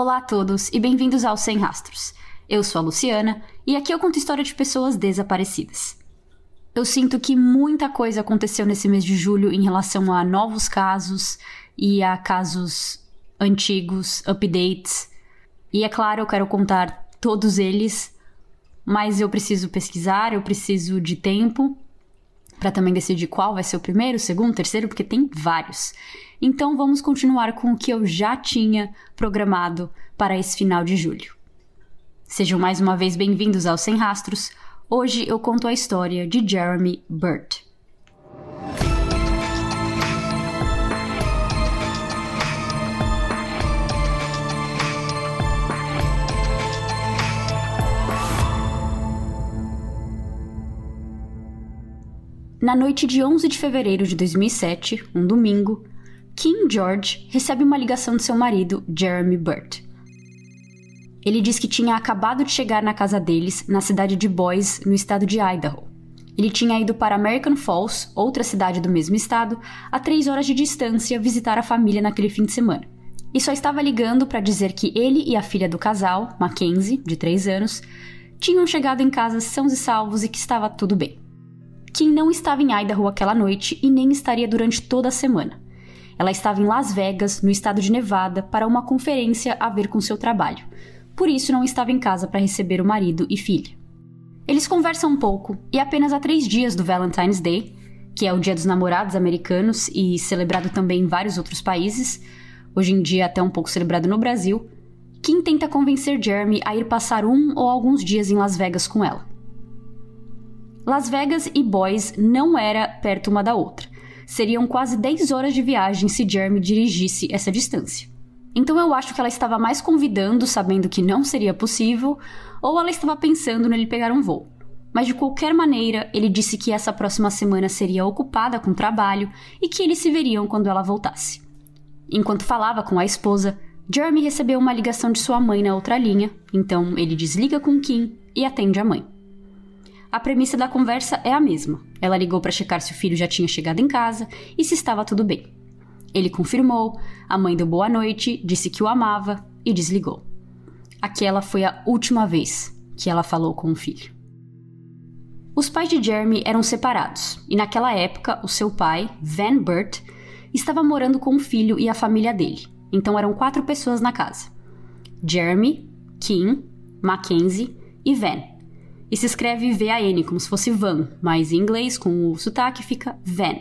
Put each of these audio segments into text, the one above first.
Olá a todos e bem-vindos ao Sem Rastros. Eu sou a Luciana e aqui eu conto história de pessoas desaparecidas. Eu sinto que muita coisa aconteceu nesse mês de julho em relação a novos casos e a casos antigos, updates. E é claro, eu quero contar todos eles, mas eu preciso pesquisar, eu preciso de tempo para também decidir qual vai ser o primeiro, o segundo, o terceiro, porque tem vários. Então vamos continuar com o que eu já tinha programado para esse final de julho. Sejam mais uma vez bem-vindos ao Sem Rastros. Hoje eu conto a história de Jeremy Burt. Na noite de 11 de fevereiro de 2007, um domingo, Kim George recebe uma ligação de seu marido, Jeremy Burt. Ele diz que tinha acabado de chegar na casa deles, na cidade de Boise, no estado de Idaho. Ele tinha ido para American Falls, outra cidade do mesmo estado, a três horas de distância, visitar a família naquele fim de semana. E só estava ligando para dizer que ele e a filha do casal, Mackenzie, de 3 anos, tinham chegado em casa sãos e salvos e que estava tudo bem. Kim não estava em Idaho aquela noite e nem estaria durante toda a semana. Ela estava em Las Vegas, no estado de Nevada, para uma conferência a ver com seu trabalho. Por isso não estava em casa para receber o marido e filha. Eles conversam um pouco e apenas há três dias do Valentine's Day, que é o Dia dos Namorados americanos e celebrado também em vários outros países, hoje em dia até um pouco celebrado no Brasil, Kim tenta convencer Jeremy a ir passar um ou alguns dias em Las Vegas com ela. Las Vegas e Boise não era perto uma da outra, seriam quase 10 horas de viagem se Jeremy dirigisse essa distância. Então eu acho que ela estava mais convidando, sabendo que não seria possível, ou ela estava pensando nele pegar um voo. Mas de qualquer maneira, ele disse que essa próxima semana seria ocupada com trabalho e que eles se veriam quando ela voltasse. Enquanto falava com a esposa, Jeremy recebeu uma ligação de sua mãe na outra linha, então ele desliga com Kim e atende a mãe. A premissa da conversa é a mesma. Ela ligou para checar se o filho já tinha chegado em casa e se estava tudo bem. Ele confirmou, a mãe deu boa noite, disse que o amava e desligou. Aquela foi a última vez que ela falou com o filho. Os pais de Jeremy eram separados e naquela época o seu pai, Van Burt, estava morando com o filho e a família dele. Então eram quatro pessoas na casa: Jeremy, Kim, Mackenzie e Van, e se escreve V-A-N, como se fosse van, mas em inglês, com o sotaque, fica Van.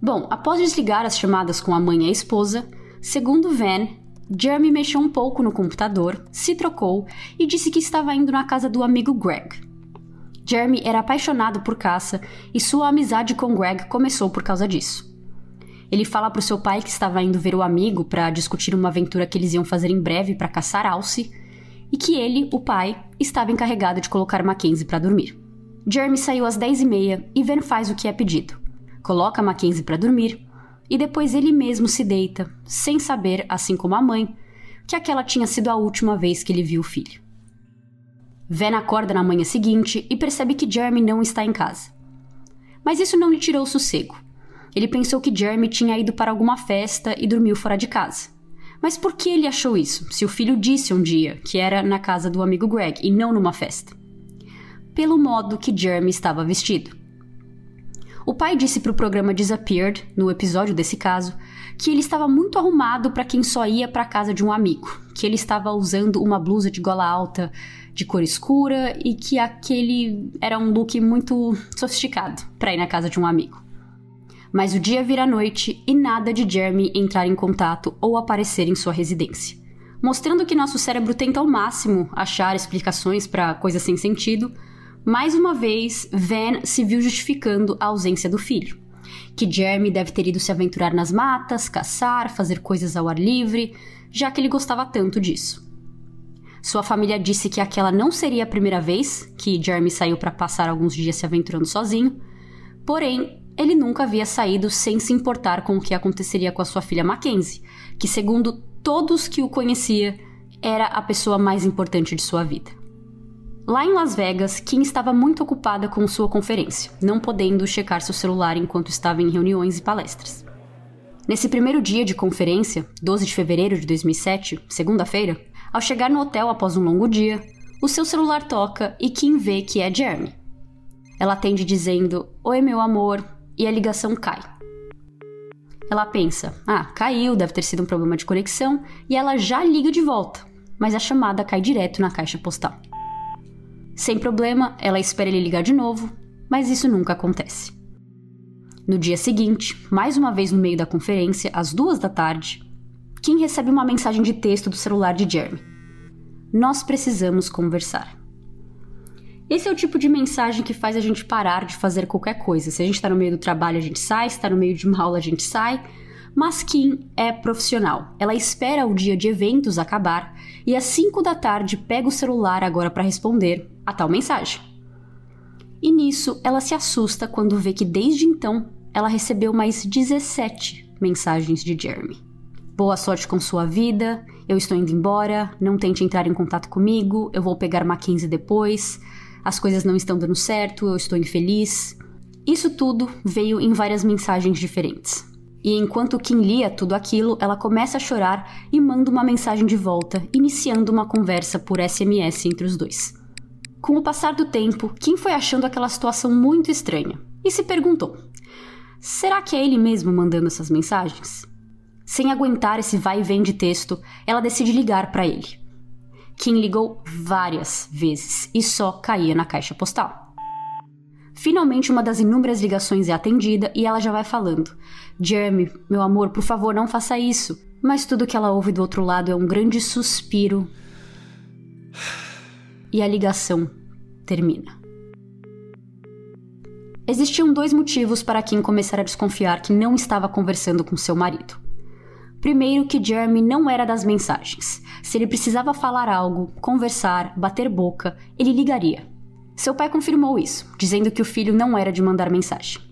Bom, após desligar as chamadas com a mãe e a esposa, segundo Van, Jeremy mexeu um pouco no computador, se trocou e disse que estava indo na casa do amigo Greg. Jeremy era apaixonado por caça e sua amizade com Greg começou por causa disso. Ele fala para o seu pai que estava indo ver o amigo para discutir uma aventura que eles iam fazer em breve para caçar alce e que ele, o pai, estava encarregado de colocar Mackenzie para dormir. Jeremy saiu às 10h30 e Van faz o que é pedido. Coloca Mackenzie para dormir e depois ele mesmo se deita, sem saber, assim como a mãe, que aquela tinha sido a última vez que ele viu o filho. Van acorda na manhã seguinte e percebe que Jeremy não está em casa. Mas isso não lhe tirou o sossego. Ele pensou que Jeremy tinha ido para alguma festa e dormiu fora de casa. Mas por que ele achou isso, se o filho disse um dia que era na casa do amigo Greg e não numa festa? Pelo modo que Jeremy estava vestido. O pai disse para o programa Disappeared, no episódio desse caso, que ele estava muito arrumado para quem só ia para a casa de um amigo, que ele estava usando uma blusa de gola alta de cor escura e que aquele era um look muito sofisticado para ir na casa de um amigo. Mas o dia vira noite e nada de Jeremy entrar em contato ou aparecer em sua residência. Mostrando que nosso cérebro tenta ao máximo achar explicações para coisas sem sentido, mais uma vez Van se viu justificando a ausência do filho. Que Jeremy deve ter ido se aventurar nas matas, caçar, fazer coisas ao ar livre, já que ele gostava tanto disso. Sua família disse que aquela não seria a primeira vez que Jeremy saiu para passar alguns dias se aventurando sozinho, porém ele nunca havia saído sem se importar com o que aconteceria com a sua filha Mackenzie, que, segundo todos que o conhecia, era a pessoa mais importante de sua vida. Lá em Las Vegas, Kim estava muito ocupada com sua conferência, não podendo checar seu celular enquanto estava em reuniões e palestras. Nesse primeiro dia de conferência, 12 de fevereiro de 2007, segunda-feira, ao chegar no hotel após um longo dia, o seu celular toca e Kim vê que é Jeremy. Ela atende dizendo: Oi, meu amor, e a ligação cai. Ela pensa: Ah, caiu, deve ter sido um problema de conexão, e ela já liga de volta, mas a chamada cai direto na caixa postal. Sem problema, ela espera ele ligar de novo, mas isso nunca acontece. No dia seguinte, mais uma vez no meio da conferência, às duas da tarde, Kim recebe uma mensagem de texto do celular de Jeremy. Nós precisamos conversar. Esse é o tipo de mensagem que faz a gente parar de fazer qualquer coisa. Se a gente está no meio do trabalho, a gente sai, se está no meio de uma aula, a gente sai. Mas Kim é profissional. Ela espera o dia de eventos acabar e às 5 da tarde pega o celular agora para responder a tal mensagem. E nisso ela se assusta quando vê que desde então ela recebeu mais 17 mensagens de Jeremy. Boa sorte com sua vida, eu estou indo embora, não tente entrar em contato comigo, eu vou pegar Mackenzie depois, as coisas não estão dando certo, eu estou infeliz. Isso tudo veio em várias mensagens diferentes. E enquanto Kim lia tudo aquilo, ela começa a chorar e manda uma mensagem de volta, iniciando uma conversa por SMS entre os dois. Com o passar do tempo, Kim foi achando aquela situação muito estranha e se perguntou: será que é ele mesmo mandando essas mensagens? Sem aguentar esse vai e vem de texto, ela decide ligar para ele. Kim ligou várias vezes e só caía na caixa postal. Finalmente, uma das inúmeras ligações é atendida e ela já vai falando: Jeremy, meu amor, por favor, não faça isso. Mas tudo que ela ouve do outro lado é um grande suspiro e a ligação termina. Existiam dois motivos para Kim começar a desconfiar que não estava conversando com seu marido. Primeiro, que Jeremy não era das mensagens. Se ele precisava falar algo, conversar, bater boca, ele ligaria. Seu pai confirmou isso, dizendo que o filho não era de mandar mensagem.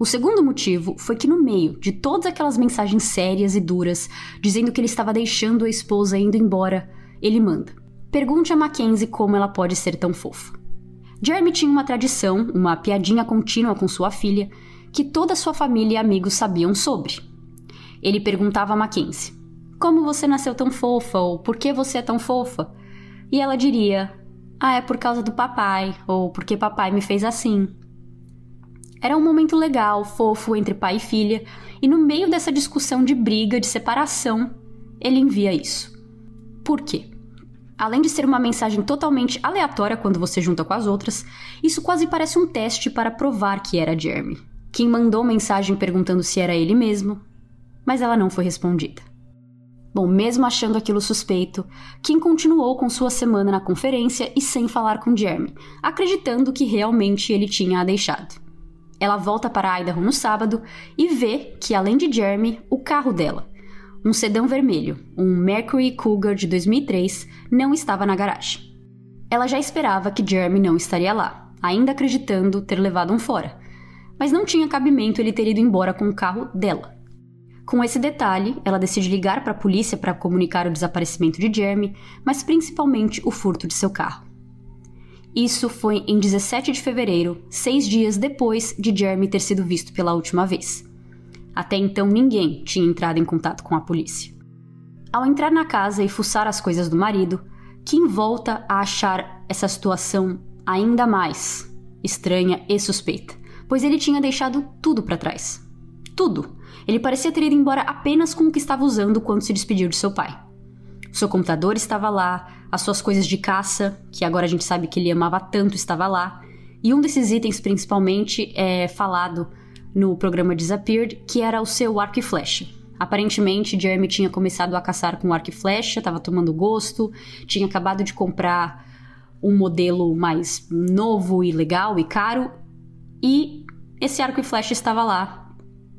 O segundo motivo foi que, no meio de todas aquelas mensagens sérias e duras, dizendo que ele estava deixando a esposa indo embora, ele manda: Pergunte a Mackenzie como ela pode ser tão fofa. Jeremy tinha uma tradição, uma piadinha contínua com sua filha, que toda sua família e amigos sabiam sobre. Ele perguntava a Mackenzie: Como você nasceu tão fofa? ou Por que você é tão fofa? E ela diria: Ah, é por causa do papai, ou porque papai me fez assim. Era um momento legal, fofo entre pai e filha, e no meio dessa discussão de briga, de separação, ele envia isso. Por quê? Além de ser uma mensagem totalmente aleatória quando você junta com as outras, isso quase parece um teste para provar que era Jeremy. Quem mandou mensagem perguntando se era ele mesmo, mas ela não foi respondida. Bom, mesmo achando aquilo suspeito, Kim continuou com sua semana na conferência e sem falar com Jeremy, acreditando que realmente ele tinha a deixado. Ela volta para Idaho no sábado e vê que, além de Jeremy, o carro dela, um sedã vermelho, um Mercury Cougar de 2003, não estava na garagem. Ela já esperava que Jeremy não estaria lá, ainda acreditando ter levado um fora, mas não tinha cabimento ele ter ido embora com o carro dela. Com esse detalhe, ela decide ligar para a polícia para comunicar o desaparecimento de Jeremy, mas principalmente o furto de seu carro. Isso foi em 17 de fevereiro, seis dias depois de Jeremy ter sido visto pela última vez. Até então ninguém tinha entrado em contato com a polícia. Ao entrar na casa e fuçar as coisas do marido, Kim volta a achar essa situação ainda mais estranha e suspeita, pois ele tinha deixado tudo para trás. Tudo. Ele parecia ter ido embora apenas com o que estava usando quando se despediu de seu pai. seu computador estava lá, as suas coisas de caça, que agora a gente sabe que ele amava tanto, estava lá, e um desses itens principalmente é falado no programa Disappeared, que era o seu arco e flecha. Aparentemente, Jeremy tinha começado a caçar com arco e flecha, estava tomando gosto, tinha acabado de comprar um modelo mais novo e legal e caro, e esse arco e flecha estava lá,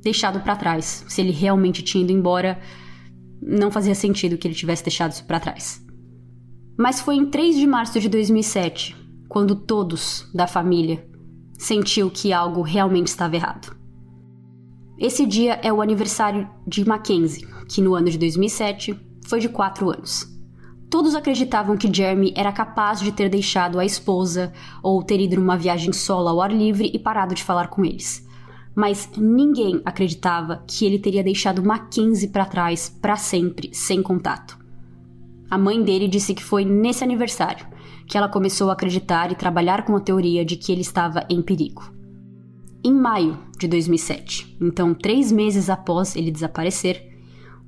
deixado para trás. Se ele realmente tinha ido embora, não fazia sentido que ele tivesse deixado isso para trás. Mas foi em 3 de março de 2007, quando todos da família sentiu que algo realmente estava errado. Esse dia é o aniversário de Mackenzie, que no ano de 2007 foi de 4 anos. Todos acreditavam que Jeremy era capaz de ter deixado a esposa ou ter ido numa viagem solo ao ar livre e parado de falar com eles. Mas ninguém acreditava que ele teria deixado Mackenzie para trás para sempre, sem contato. A mãe dele disse que foi nesse aniversário que ela começou a acreditar e trabalhar com a teoria de que ele estava em perigo. Em maio de 2007, então três meses após ele desaparecer,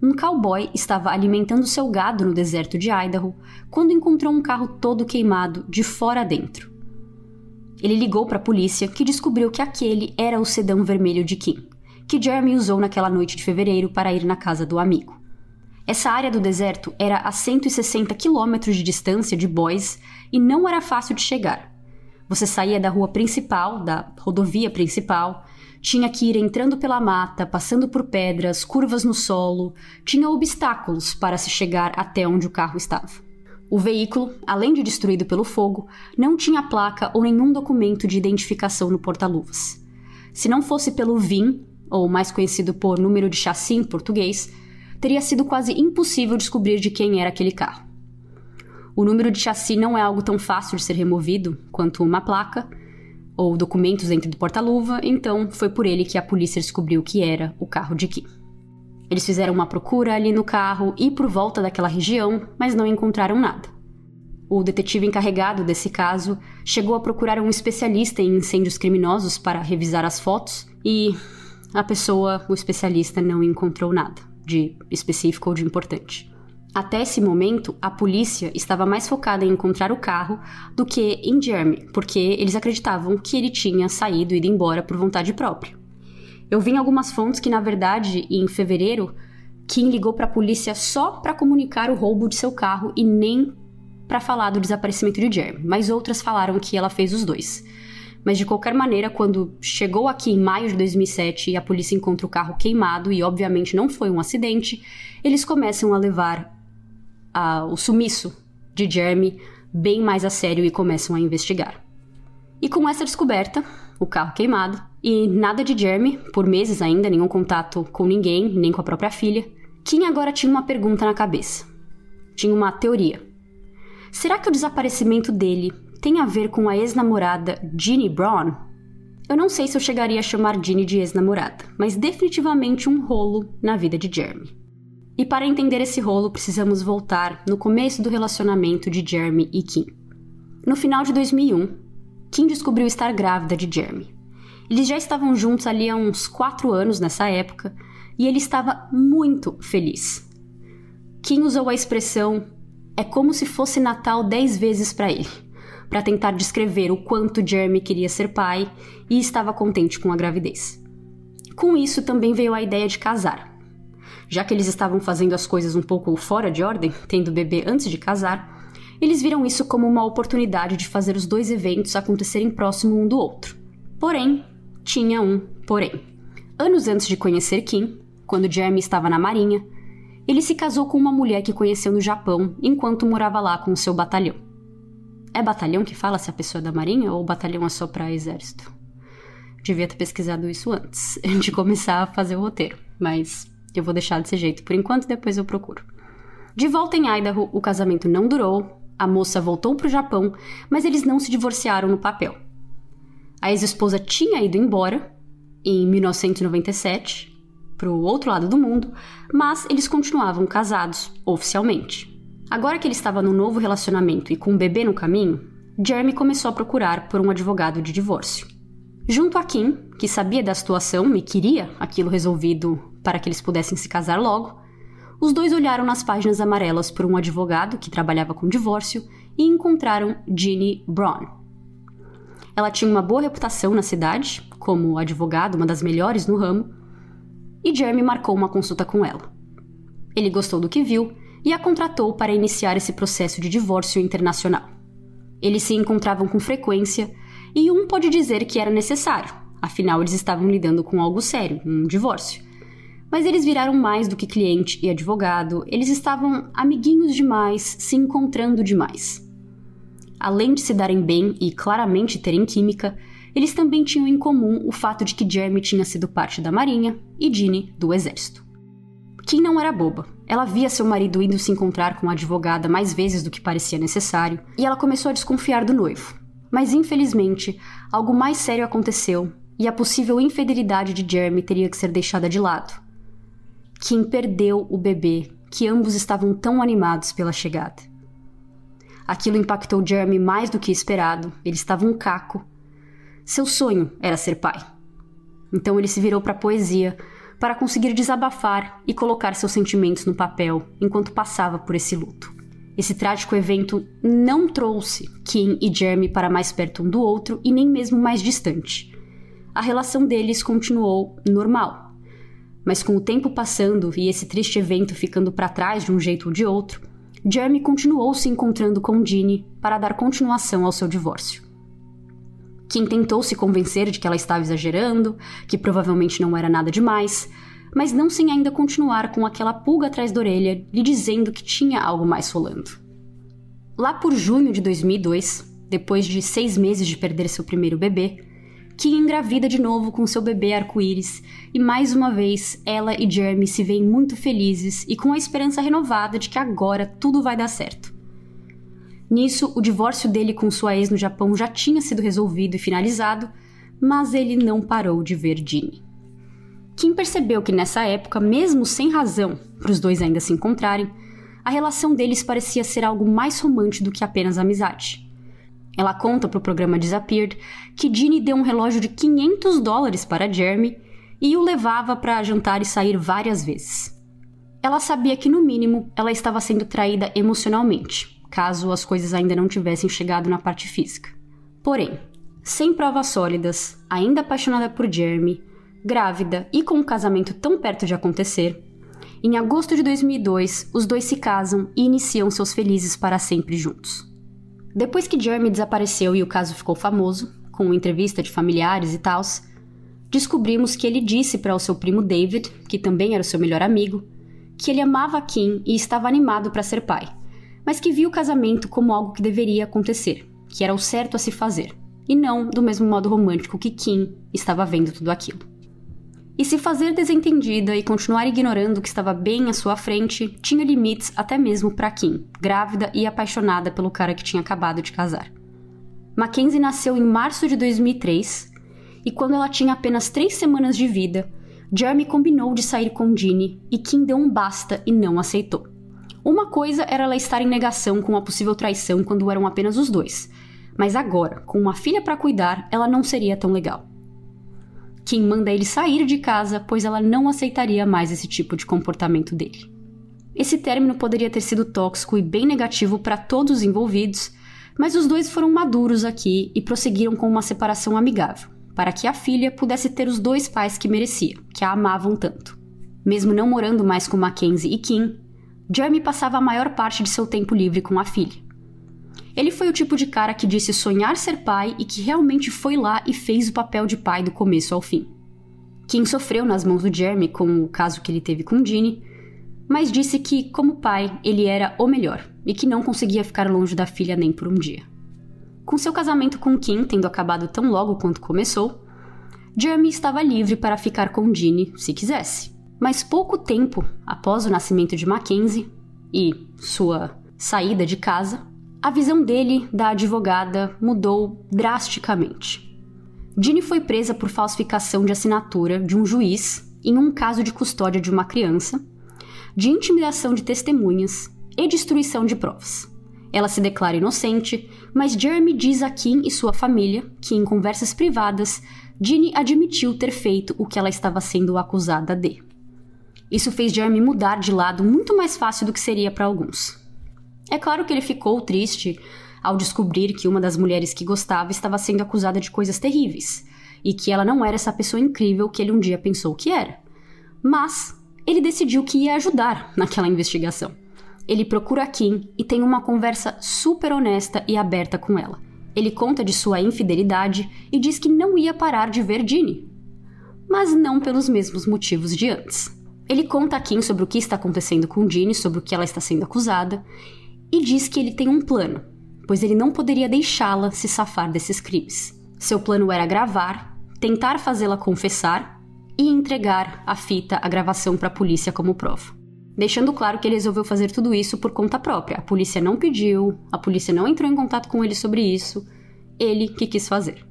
um cowboy estava alimentando seu gado no deserto de Idaho quando encontrou um carro todo queimado de fora a dentro. Ele ligou para a polícia, que descobriu que aquele era o sedã vermelho de Kim, que Jeremy usou naquela noite de fevereiro para ir na casa do amigo. Essa área do deserto era a 160 quilômetros de distância de Boise e não era fácil de chegar. Você saía da rua principal, da rodovia principal, tinha que ir entrando pela mata, passando por pedras, curvas no solo, tinha obstáculos para se chegar até onde o carro estava. O veículo, além de destruído pelo fogo, não tinha placa ou nenhum documento de identificação no porta-luvas. Se não fosse pelo VIN, ou mais conhecido por número de chassi em português, teria sido quase impossível descobrir de quem era aquele carro. O número de chassi não é algo tão fácil de ser removido quanto uma placa ou documentos dentro do porta-luva, então foi por ele que a polícia descobriu que era o carro de Kim. Eles fizeram uma procura ali no carro e por volta daquela região, mas não encontraram nada. O detetive encarregado desse caso chegou a procurar um especialista em incêndios criminosos para revisar as fotos e a pessoa, o especialista, não encontrou nada de específico ou de importante. Até esse momento, a polícia estava mais focada em encontrar o carro do que em Jeremy, porque eles acreditavam que ele tinha saído e ido embora por vontade própria. Eu vi em algumas fontes que, na verdade, em fevereiro, Kim ligou para a polícia só para comunicar o roubo de seu carro e nem para falar do desaparecimento de Jeremy, mas outras falaram que ela fez os dois. Mas de qualquer maneira, quando chegou aqui em maio de 2007 e a polícia encontra o carro queimado e obviamente não foi um acidente, eles começam a levar a, o sumiço de Jeremy bem mais a sério e começam a investigar. E com essa descoberta, o carro queimado, e nada de Jeremy, por meses ainda, nenhum contato com ninguém, nem com a própria filha, Kim agora tinha uma pergunta na cabeça. Tinha uma teoria. Será que o desaparecimento dele tem a ver com a ex-namorada Ginny Brown? Eu não sei se eu chegaria a chamar Ginny de ex-namorada, mas definitivamente um rolo na vida de Jeremy. E para entender esse rolo, precisamos voltar no começo do relacionamento de Jeremy e Kim. No final de 2001, Kim descobriu estar grávida de Jeremy. Eles já estavam juntos ali há uns quatro anos nessa época e ele estava muito feliz. Kim usou a expressão é como se fosse Natal dez vezes para ele, para tentar descrever o quanto Jeremy queria ser pai e estava contente com a gravidez. Com isso também veio a ideia de casar. Já que eles estavam fazendo as coisas um pouco fora de ordem, tendo bebê antes de casar, eles viram isso como uma oportunidade de fazer os dois eventos acontecerem próximo um do outro. Porém, tinha um porém. Anos antes de conhecer Kim, quando Jeremy estava na marinha, ele se casou com uma mulher que conheceu no Japão enquanto morava lá com o seu batalhão. É batalhão que fala se a pessoa é da marinha ou batalhão é só para exército? Devia ter pesquisado isso antes de começar a fazer o roteiro, mas eu vou deixar desse jeito por enquanto depois eu procuro. De volta em Idaho, o casamento não durou a moça voltou para o Japão, mas eles não se divorciaram no papel. A ex-esposa tinha ido embora em 1997 para o outro lado do mundo, mas eles continuavam casados oficialmente. Agora que ele estava num novo relacionamento e com um bebê no caminho, Jeremy começou a procurar por um advogado de divórcio. Junto a Kim, que sabia da situação e queria aquilo resolvido para que eles pudessem se casar logo, os dois olharam nas páginas amarelas por um advogado que trabalhava com divórcio e encontraram Ginny Braun. Ela tinha uma boa reputação na cidade, como advogado, uma das melhores no ramo, e Jeremy marcou uma consulta com ela. Ele gostou do que viu e a contratou para iniciar esse processo de divórcio internacional. Eles se encontravam com frequência e um pode dizer que era necessário, afinal eles estavam lidando com algo sério, um divórcio. Mas eles viraram mais do que cliente e advogado, eles estavam amiguinhos demais, se encontrando demais. Além de se darem bem e claramente terem química, eles também tinham em comum o fato de que Jeremy tinha sido parte da Marinha e Ginny do Exército. Kim não era boba. Ela via seu marido indo se encontrar com a advogada mais vezes do que parecia necessário e ela começou a desconfiar do noivo. Mas infelizmente, algo mais sério aconteceu e a possível infidelidade de Jeremy teria que ser deixada de lado. Kim perdeu o bebê que ambos estavam tão animados pela chegada. Aquilo impactou Jeremy mais do que esperado, ele estava um caco. Seu sonho era ser pai. Então ele se virou para a poesia para conseguir desabafar e colocar seus sentimentos no papel enquanto passava por esse luto. Esse trágico evento não trouxe Kim e Jeremy para mais perto um do outro e nem mesmo mais distante. A relação deles continuou normal. Mas com o tempo passando e esse triste evento ficando para trás de um jeito ou de outro, Jeremy continuou se encontrando com Ginny para dar continuação ao seu divórcio. Kim tentou se convencer de que ela estava exagerando, que provavelmente não era nada demais, mas não sem ainda continuar com aquela pulga atrás da orelha lhe dizendo que tinha algo mais rolando. Lá por junho de 2002, depois de seis meses de perder seu primeiro bebê, Kim engravida de novo com seu bebê arco-íris e mais uma vez ela e Jeremy se veem muito felizes e com a esperança renovada de que agora tudo vai dar certo. Nisso, o divórcio dele com sua ex no Japão já tinha sido resolvido e finalizado, mas ele não parou de ver Ginny. Kim percebeu que nessa época, mesmo sem razão para os dois ainda se encontrarem, a relação deles parecia ser algo mais romântico do que apenas amizade. Ela conta para o programa Disappeared que Ginny deu um relógio de 500 dólares para Jeremy e o levava para jantar e sair várias vezes. Ela sabia que, no mínimo, ela estava sendo traída emocionalmente, caso as coisas ainda não tivessem chegado na parte física. Porém, sem provas sólidas, ainda apaixonada por Jeremy, grávida e com um casamento tão perto de acontecer, em agosto de 2002, os dois se casam e iniciam seus felizes para sempre juntos. Depois que Jeremy desapareceu e o caso ficou famoso, com entrevista de familiares e tals, descobrimos que ele disse para o seu primo David, que também era o seu melhor amigo, que ele amava Kim e estava animado para ser pai, mas que via o casamento como algo que deveria acontecer, que era o certo a se fazer, e não do mesmo modo romântico que Kim estava vendo tudo aquilo. E se fazer desentendida e continuar ignorando o que estava bem à sua frente tinha limites até mesmo para Kim, grávida e apaixonada pelo cara que tinha acabado de casar. Mackenzie nasceu em março de 2003 e quando ela tinha apenas três semanas de vida, Jeremy combinou de sair com Ginny e Kim deu um basta e não aceitou. Uma coisa era ela estar em negação com a possível traição quando eram apenas os dois, mas agora, com uma filha para cuidar, ela não seria tão legal. Kim manda ele sair de casa, pois ela não aceitaria mais esse tipo de comportamento dele. Esse término poderia ter sido tóxico e bem negativo para todos os envolvidos, mas os dois foram maduros aqui e prosseguiram com uma separação amigável, para que a filha pudesse ter os dois pais que merecia, que a amavam tanto. Mesmo não morando mais com Mackenzie e Kim, Jeremy passava a maior parte de seu tempo livre com a filha. Ele foi o tipo de cara que disse sonhar ser pai e que realmente foi lá e fez o papel de pai do começo ao fim. Kim sofreu nas mãos do Jeremy com o caso que ele teve com Ginny, mas disse que, como pai, ele era o melhor e que não conseguia ficar longe da filha nem por um dia. Com seu casamento com Kim tendo acabado tão logo quanto começou, Jeremy estava livre para ficar com Ginny se quisesse. Mas pouco tempo após o nascimento de Mackenzie e sua saída de casa, a visão dele da advogada mudou drasticamente. Ginny foi presa por falsificação de assinatura de um juiz em um caso de custódia de uma criança, de intimidação de testemunhas e destruição de provas. Ela se declara inocente, mas Jeremy diz a Kim e sua família que, em conversas privadas, Ginny admitiu ter feito o que ela estava sendo acusada de. Isso fez Jeremy mudar de lado muito mais fácil do que seria para alguns. É claro que ele ficou triste ao descobrir que uma das mulheres que gostava estava sendo acusada de coisas terríveis e que ela não era essa pessoa incrível que ele um dia pensou que era. Mas ele decidiu que ia ajudar naquela investigação. Ele procura Kim e tem uma conversa super honesta e aberta com ela. Ele conta de sua infidelidade e diz que não ia parar de ver Ginny. Mas não pelos mesmos motivos de antes. Ele conta a Kim sobre o que está acontecendo com Ginny, sobre o que ela está sendo acusada, e diz que ele tem um plano, pois ele não poderia deixá-la se safar desses crimes. Seu plano era gravar, tentar fazê-la confessar e entregar a fita, a gravação para a polícia como prova. Deixando claro que ele resolveu fazer tudo isso por conta própria. A polícia não pediu, a polícia não entrou em contato com ele sobre isso, ele que quis fazer.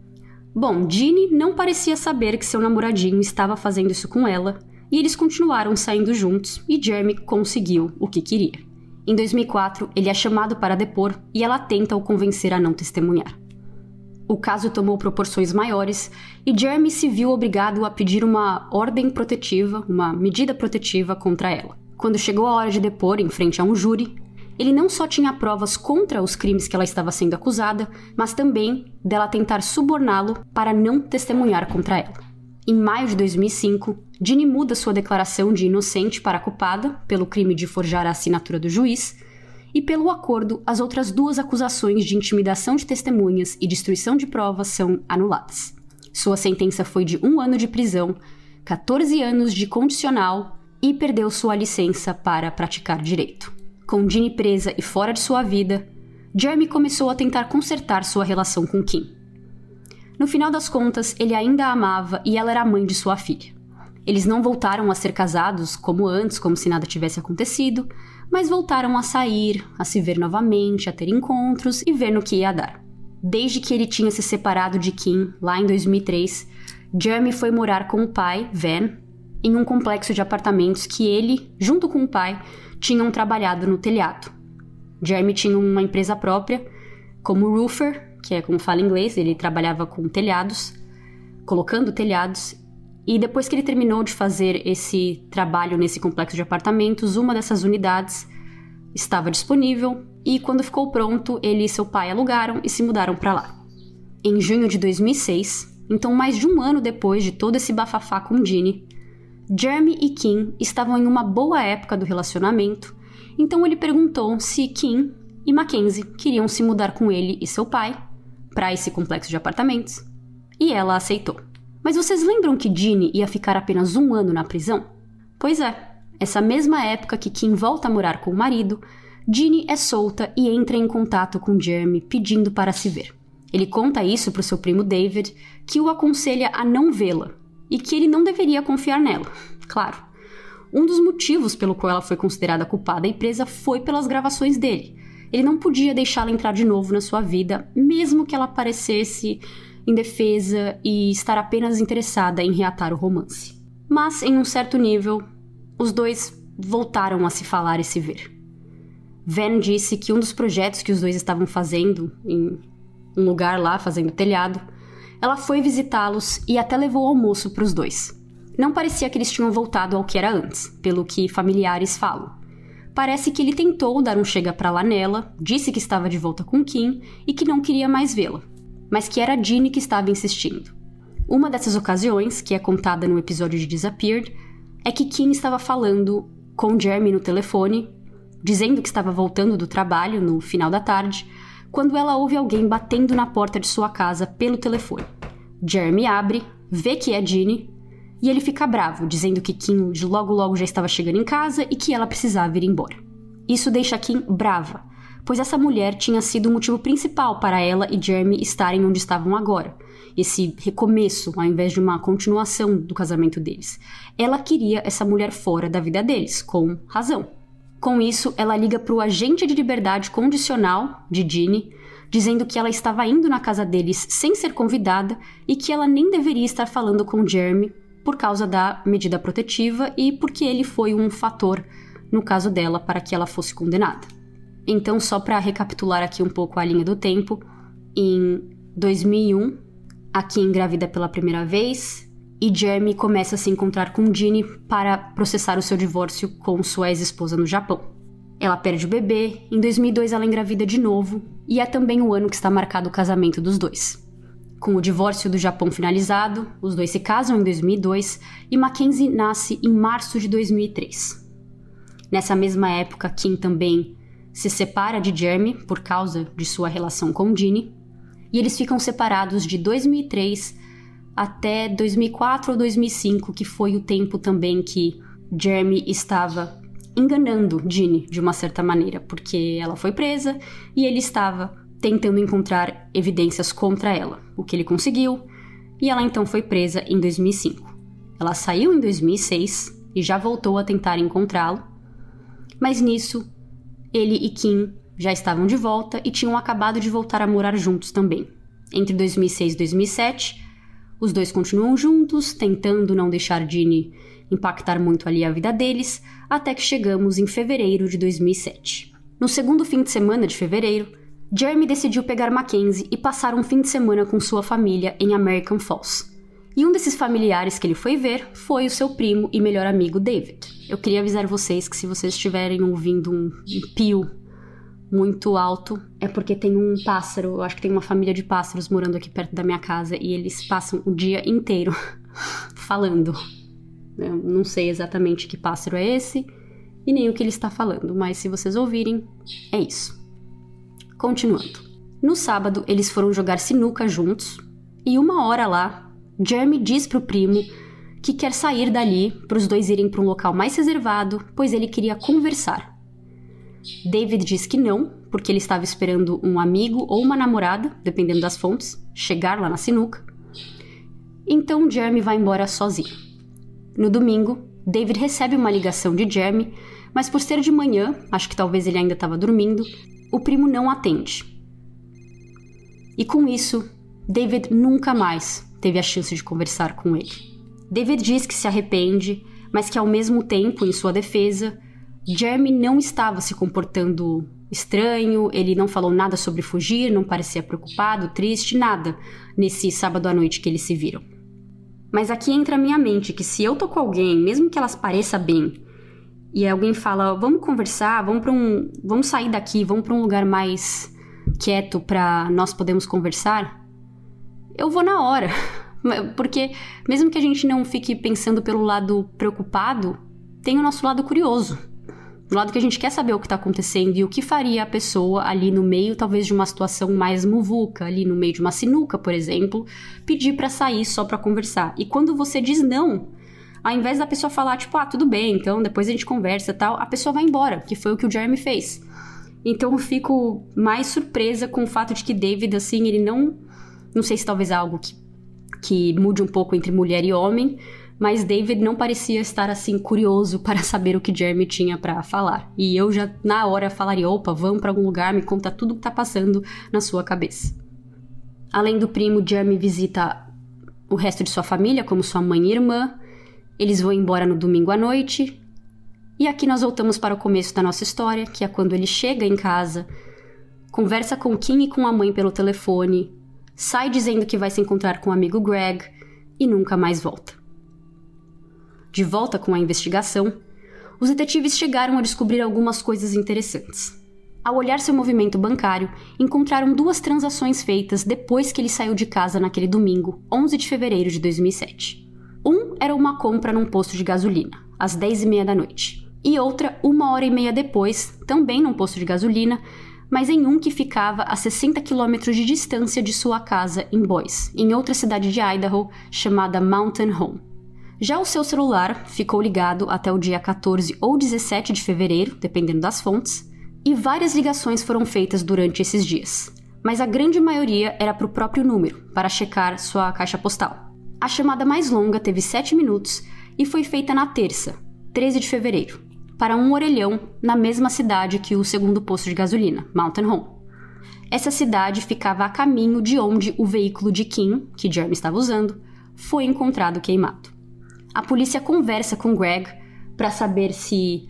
Bom, Ginny não parecia saber que seu namoradinho estava fazendo isso com ela, e eles continuaram saindo juntos, e Jeremy conseguiu o que queria. Em 2004, ele é chamado para depor e ela tenta o convencer a não testemunhar. O caso tomou proporções maiores e Jeremy se viu obrigado a pedir uma ordem protetiva, uma medida protetiva contra ela. Quando chegou a hora de depor em frente a um júri, ele não só tinha provas contra os crimes que ela estava sendo acusada, mas também dela tentar suborná-lo para não testemunhar contra ela. Em maio de 2005, Ginny muda sua declaração de inocente para culpada pelo crime de forjar a assinatura do juiz, e pelo acordo, as outras duas acusações de intimidação de testemunhas e destruição de provas são anuladas. Sua sentença foi de um ano de prisão, 14 anos de condicional e perdeu sua licença para praticar direito. Com Ginny presa e fora de sua vida, Jeremy começou a tentar consertar sua relação com Kim. No final das contas, ele ainda a amava e ela era a mãe de sua filha. Eles não voltaram a ser casados como antes, como se nada tivesse acontecido, mas voltaram a sair, a se ver novamente, a ter encontros e ver no que ia dar. Desde que ele tinha se separado de Kim, lá em 2003, Jeremy foi morar com o pai, Van, em um complexo de apartamentos que ele, junto com o pai, tinham trabalhado no telhado. Jeremy tinha uma empresa própria, como roofer, que é como fala em inglês, ele trabalhava com telhados, colocando telhados, e depois que ele terminou de fazer esse trabalho nesse complexo de apartamentos, uma dessas unidades estava disponível e quando ficou pronto, ele e seu pai alugaram e se mudaram para lá. Em junho de 2006, então mais de um ano depois de todo esse bafafá com Ginny, Jeremy e Kim estavam em uma boa época do relacionamento, então ele perguntou se Kim e Mackenzie queriam se mudar com ele e seu pai para esse complexo de apartamentos, e ela aceitou. Mas vocês lembram que Ginny ia ficar apenas um ano na prisão? Pois é, essa mesma época que Kim volta a morar com o marido, Ginny é solta e entra em contato com Jeremy pedindo para se ver. Ele conta isso para o seu primo David, que o aconselha a não vê-la, e que ele não deveria confiar nela. Claro. Um dos motivos pelo qual ela foi considerada culpada e presa foi pelas gravações dele. Ele não podia deixá-la entrar de novo na sua vida, mesmo que ela parecesse indefesa e estar apenas interessada em reatar o romance. Mas, em um certo nível, os dois voltaram a se falar e se ver. Van disse que um dos projetos que os dois estavam fazendo em um lugar lá, fazendo telhado, ela foi visitá-los e até levou almoço para os dois. Não parecia que eles tinham voltado ao que era antes, pelo que familiares falam. Parece que ele tentou dar um chega para lá nela, disse que estava de volta com Kim e que não queria mais vê-la, mas que era Jeanne que estava insistindo. Uma dessas ocasiões, que é contada no episódio de Disappeared, é que Kim estava falando com Jeremy no telefone, dizendo que estava voltando do trabalho no final da tarde, quando ela ouve alguém batendo na porta de sua casa pelo telefone. Jeremy abre, vê que é Ginny e ele fica bravo, dizendo que Kim logo logo já estava chegando em casa e que ela precisava ir embora. Isso deixa Kim brava, pois essa mulher tinha sido o motivo principal para ela e Jeremy estarem onde estavam agora. Esse recomeço, ao invés de uma continuação do casamento deles. Ela queria essa mulher fora da vida deles, com razão. Com isso, ela liga para o agente de liberdade condicional de Ginny, dizendo que ela estava indo na casa deles sem ser convidada e que ela nem deveria estar falando com Jeremy por causa da medida protetiva e porque ele foi um fator no caso dela para que ela fosse condenada. Então, só para recapitular aqui um pouco a linha do tempo, em 2001, a Kim engravida pela primeira vez, e Jeremy começa a se encontrar com Ginny para processar o seu divórcio com sua ex-esposa no Japão. Ela perde o bebê, em 2002 ela engravida de novo, e é também o ano que está marcado o casamento dos dois. Com o divórcio do Japão finalizado, os dois se casam em 2002 e Mackenzie nasce em março de 2003. Nessa mesma época, Kim também se separa de Jeremy por causa de sua relação com Ginny, e eles ficam separados de 2003 até 2004 ou 2005, que foi o tempo também que Jeremy estava enganando Ginny de uma certa maneira, porque ela foi presa e ele estava tentando encontrar evidências contra ela, o que ele conseguiu, e ela então foi presa em 2005. Ela saiu em 2006 e já voltou a tentar encontrá-lo, mas nisso ele e Kim já estavam de volta e tinham acabado de voltar a morar juntos também. Entre 2006 e 2007, os dois continuam juntos, tentando não deixar Ginny impactar muito ali a vida deles, até que chegamos em fevereiro de 2007. No segundo fim de semana de fevereiro, Jeremy decidiu pegar Mackenzie e passar um fim de semana com sua família em American Falls. E um desses familiares que ele foi ver foi o seu primo e melhor amigo David. Eu queria avisar vocês que se vocês estiverem ouvindo um, pio muito alto, é porque tem um pássaro, eu acho que tem uma família de pássaros morando aqui perto da minha casa e eles passam o dia inteiro falando. Eu não sei exatamente que pássaro é esse e nem o que ele está falando, mas se vocês ouvirem, é isso. Continuando. No sábado, eles foram jogar sinuca juntos e uma hora lá, Jeremy diz pro primo que quer sair dali para os dois irem para um local mais reservado, pois ele queria conversar. David diz que não, porque ele estava esperando um amigo ou uma namorada, dependendo das fontes, chegar lá na sinuca. Então Jeremy vai embora sozinho. No domingo, David recebe uma ligação de Jeremy, mas por ser de manhã, acho que talvez ele ainda estava dormindo, o primo não atende. E com isso, David nunca mais teve a chance de conversar com ele. David diz que se arrepende, mas que ao mesmo tempo, em sua defesa, Jeremy não estava se comportando estranho, ele não falou nada sobre fugir, não parecia preocupado, triste, nada nesse sábado à noite que eles se viram. Mas aqui entra a minha mente que se eu tô com alguém, mesmo que elas pareça bem, e alguém fala, vamos conversar, vamos para um, vamos sair daqui, vamos para um lugar mais quieto para nós podermos conversar, eu vou na hora. Porque mesmo que a gente não fique pensando pelo lado preocupado, tem o nosso lado curioso. Do lado que a gente quer saber o que está acontecendo e o que faria a pessoa ali no meio, talvez de uma situação mais muvuca, ali no meio de uma sinuca, por exemplo, pedir para sair só para conversar. E quando você diz não, ao invés da pessoa falar, tipo, ah, tudo bem, então depois a gente conversa tal, a pessoa vai embora, que foi o que o Jeremy fez. Então eu fico mais surpresa com o fato de que David, assim, ele não. Não sei se talvez é algo que, que mude um pouco entre mulher e homem, mas David não parecia estar assim curioso para saber o que Jeremy tinha para falar. E eu já na hora falaria: opa, vamos para algum lugar, me conta tudo o que tá passando na sua cabeça. Além do primo, Jeremy visita o resto de sua família, como sua mãe e irmã, eles vão embora no domingo à noite. E aqui nós voltamos para o começo da nossa história, que é quando ele chega em casa, conversa com Kim e com a mãe pelo telefone, sai dizendo que vai se encontrar com o amigo Greg e nunca mais volta. De volta com a investigação, os detetives chegaram a descobrir algumas coisas interessantes. Ao olhar seu movimento bancário, encontraram duas transações feitas depois que ele saiu de casa naquele domingo, 11 de fevereiro de 2007. Um era uma compra num posto de gasolina, às 10 e meia da noite. E outra, uma hora e meia depois, também num posto de gasolina, mas em um que ficava a 60 quilômetros de distância de sua casa em Boise, em outra cidade de Idaho chamada Mountain Home. Já o seu celular ficou ligado até o dia 14 ou 17 de fevereiro, dependendo das fontes, e várias ligações foram feitas durante esses dias, mas a grande maioria era para o próprio número, para checar sua caixa postal. A chamada mais longa teve 7 minutos e foi feita na terça, 13 de fevereiro, para um orelhão na mesma cidade que o segundo posto de gasolina, Mountain Home. Essa cidade ficava a caminho de onde o veículo de Kim, que Jeremy estava usando, foi encontrado queimado. A polícia conversa com Greg para saber se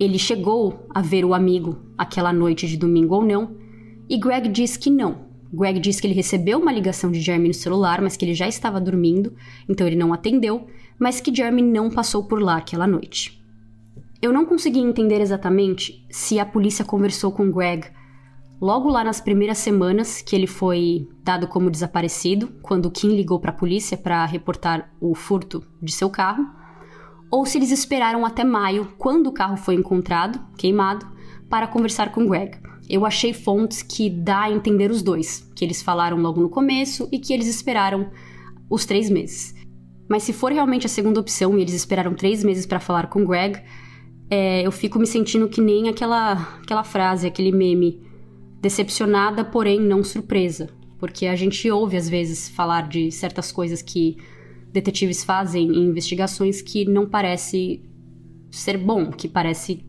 ele chegou a ver o amigo aquela noite de domingo ou não, e Greg diz que não, Greg disse que ele recebeu uma ligação de Jeremy no celular, mas que ele já estava dormindo, então ele não atendeu, mas que Jeremy não passou por lá aquela noite. Eu não consegui entender exatamente se a polícia conversou com Greg logo lá nas primeiras semanas que ele foi dado como desaparecido, quando Kim ligou para a polícia para reportar o furto de seu carro, ou se eles esperaram até maio, quando o carro foi encontrado, queimado, para conversar com Greg eu achei fontes que dá a entender os dois, que eles falaram logo no começo e que eles esperaram os três meses. Mas se for realmente a segunda opção e eles esperaram três meses para falar com Greg, é, eu fico me sentindo que nem aquela, aquela frase, aquele meme, decepcionada, porém não surpresa. Porque a gente ouve às vezes falar de certas coisas que detetives fazem em investigações que não parece ser bom, que parece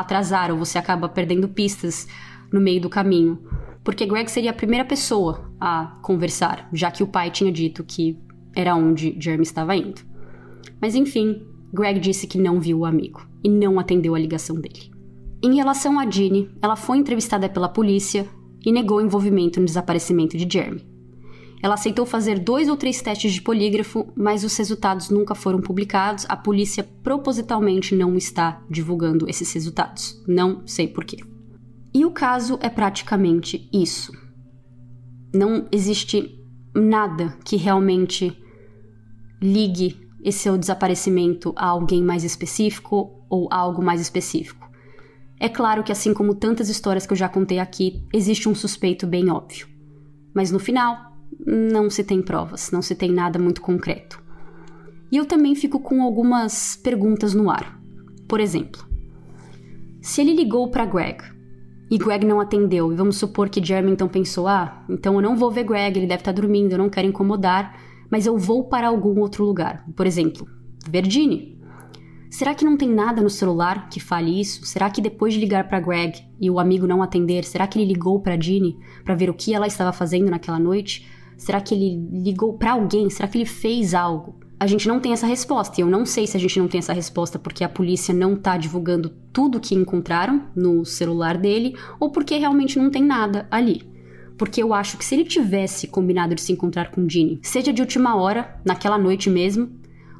atrasar ou você acaba perdendo pistas no meio do caminho. porque Greg seria a primeira pessoa a conversar, já que o pai tinha dito que era onde Jeremy estava indo. Mas enfim, Greg disse que não viu o amigo e não atendeu a ligação dele. Em relação a Jeannie, ela foi entrevistada pela polícia e negou envolvimento no desaparecimento de Jeremy. Ela aceitou fazer dois ou três testes de polígrafo, mas os resultados nunca foram publicados. A polícia propositalmente não está divulgando esses resultados. Não sei porquê. E o caso é praticamente isso. Não existe nada que realmente ligue esse seu desaparecimento a alguém mais específico ou a algo mais específico. É claro que, assim como tantas histórias que eu já contei aqui, existe um suspeito bem óbvio. Mas no final, não se tem provas, não se tem nada muito concreto. E eu também fico com algumas perguntas no ar. Por exemplo, se ele ligou para Greg e Greg não atendeu, e vamos supor que Jeremy então pensou: ah, então eu não vou ver Greg, ele deve estar tá dormindo, eu não quero incomodar, mas eu vou para algum outro lugar. Por exemplo, Virginie. Será que não tem nada no celular que fale isso? Será que depois de ligar para Greg e o amigo não atender, será que ele ligou para Ginny para ver o que ela estava fazendo naquela noite? Será que ele ligou para alguém? Será que ele fez algo? A gente não tem essa resposta. E eu não sei se a gente não tem essa resposta porque a polícia não tá divulgando tudo que encontraram no celular dele ou porque realmente não tem nada ali. Porque eu acho que se ele tivesse combinado de se encontrar com Ginny, seja de última hora, naquela noite mesmo,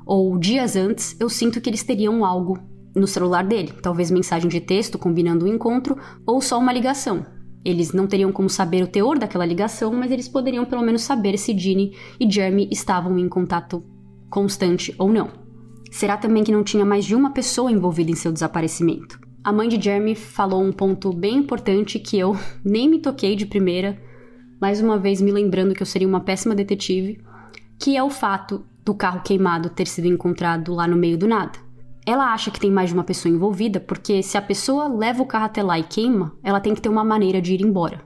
ou dias antes, eu sinto que eles teriam algo no celular dele. Talvez mensagem de texto combinando o encontro ou só uma ligação. Eles não teriam como saber o teor daquela ligação, mas eles poderiam pelo menos saber se Ginny e Jeremy estavam em contato constante ou não. Será também que não tinha mais de uma pessoa envolvida em seu desaparecimento? A mãe de Jeremy falou um ponto bem importante que eu nem me toquei de primeira, mais uma vez me lembrando que eu seria uma péssima detetive, que é o fato do carro queimado ter sido encontrado lá no meio do nada. Ela acha que tem mais de uma pessoa envolvida porque se a pessoa leva o carro até lá e queima, ela tem que ter uma maneira de ir embora.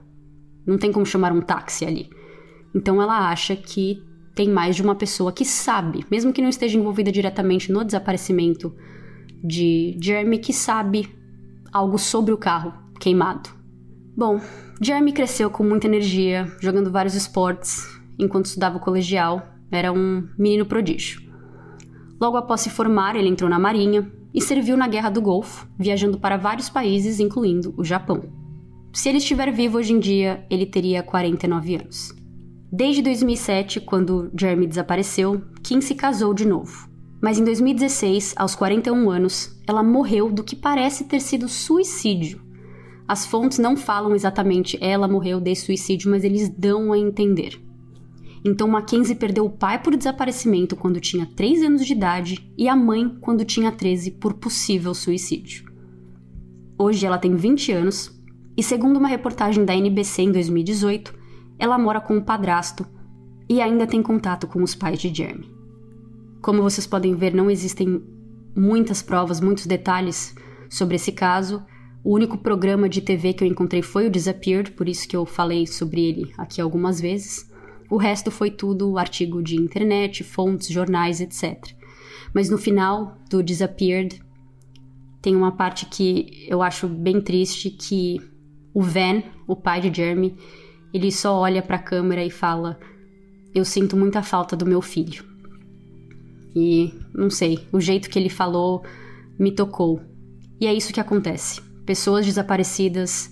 Não tem como chamar um táxi ali. Então ela acha que tem mais de uma pessoa que sabe, mesmo que não esteja envolvida diretamente no desaparecimento de Jeremy, que sabe algo sobre o carro queimado. Bom, Jeremy cresceu com muita energia, jogando vários esportes enquanto estudava o colegial. Era um menino prodígio. Logo após se formar, ele entrou na Marinha e serviu na Guerra do Golfo, viajando para vários países, incluindo o Japão. Se ele estiver vivo hoje em dia, ele teria 49 anos. Desde 2007, quando Jeremy desapareceu, Kim se casou de novo. Mas em 2016, aos 41 anos, ela morreu do que parece ter sido suicídio. As fontes não falam exatamente ela morreu de suicídio, mas eles dão a entender. Então Mackenzie perdeu o pai por desaparecimento quando tinha 3 anos de idade e a mãe quando tinha 13 por possível suicídio. Hoje ela tem 20 anos e, segundo uma reportagem da NBC em 2018, ela mora com o padrasto e ainda tem contato com os pais de Jeremy. Como vocês podem ver, não existem muitas provas, muitos detalhes sobre esse caso. O único programa de TV que eu encontrei foi o Disappeared, por isso que eu falei sobre ele aqui algumas vezes. O resto foi tudo artigo de internet, fontes, jornais, etc. Mas no final do Disappeared tem uma parte que eu acho bem triste que o Van, o pai de Jeremy, ele só olha para a câmera e fala: "Eu sinto muita falta do meu filho". E não sei, o jeito que ele falou me tocou. E é isso que acontece. Pessoas desaparecidas,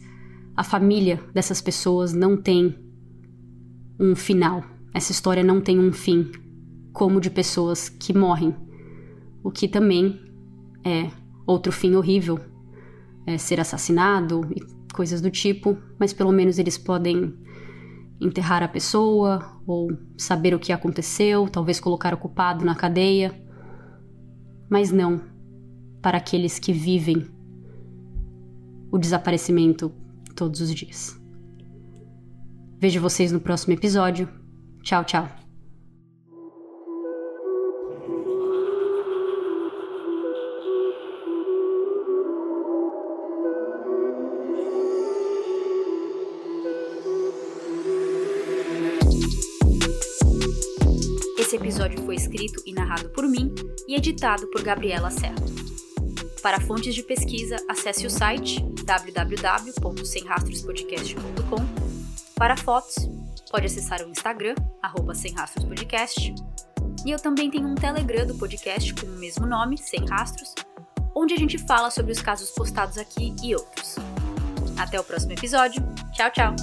a família dessas pessoas não tem um final. Essa história não tem um fim, como de pessoas que morrem. O que também é outro fim horrível, é ser assassinado e coisas do tipo, mas pelo menos eles podem enterrar a pessoa ou saber o que aconteceu, talvez colocar o culpado na cadeia. Mas não para aqueles que vivem o desaparecimento todos os dias. Vejo vocês no próximo episódio. Tchau, tchau. Esse episódio foi escrito e narrado por mim e editado por Gabriela Serra. Para fontes de pesquisa, acesse o site www.semrastrospodcast.com Para fotos, pode acessar o Instagram, arroba Sem Rastros Podcast. E eu também tenho um Telegram do podcast com o mesmo nome, Sem Rastros, onde a gente fala sobre os casos postados aqui e outros. Até o próximo episódio. Tchau, tchau!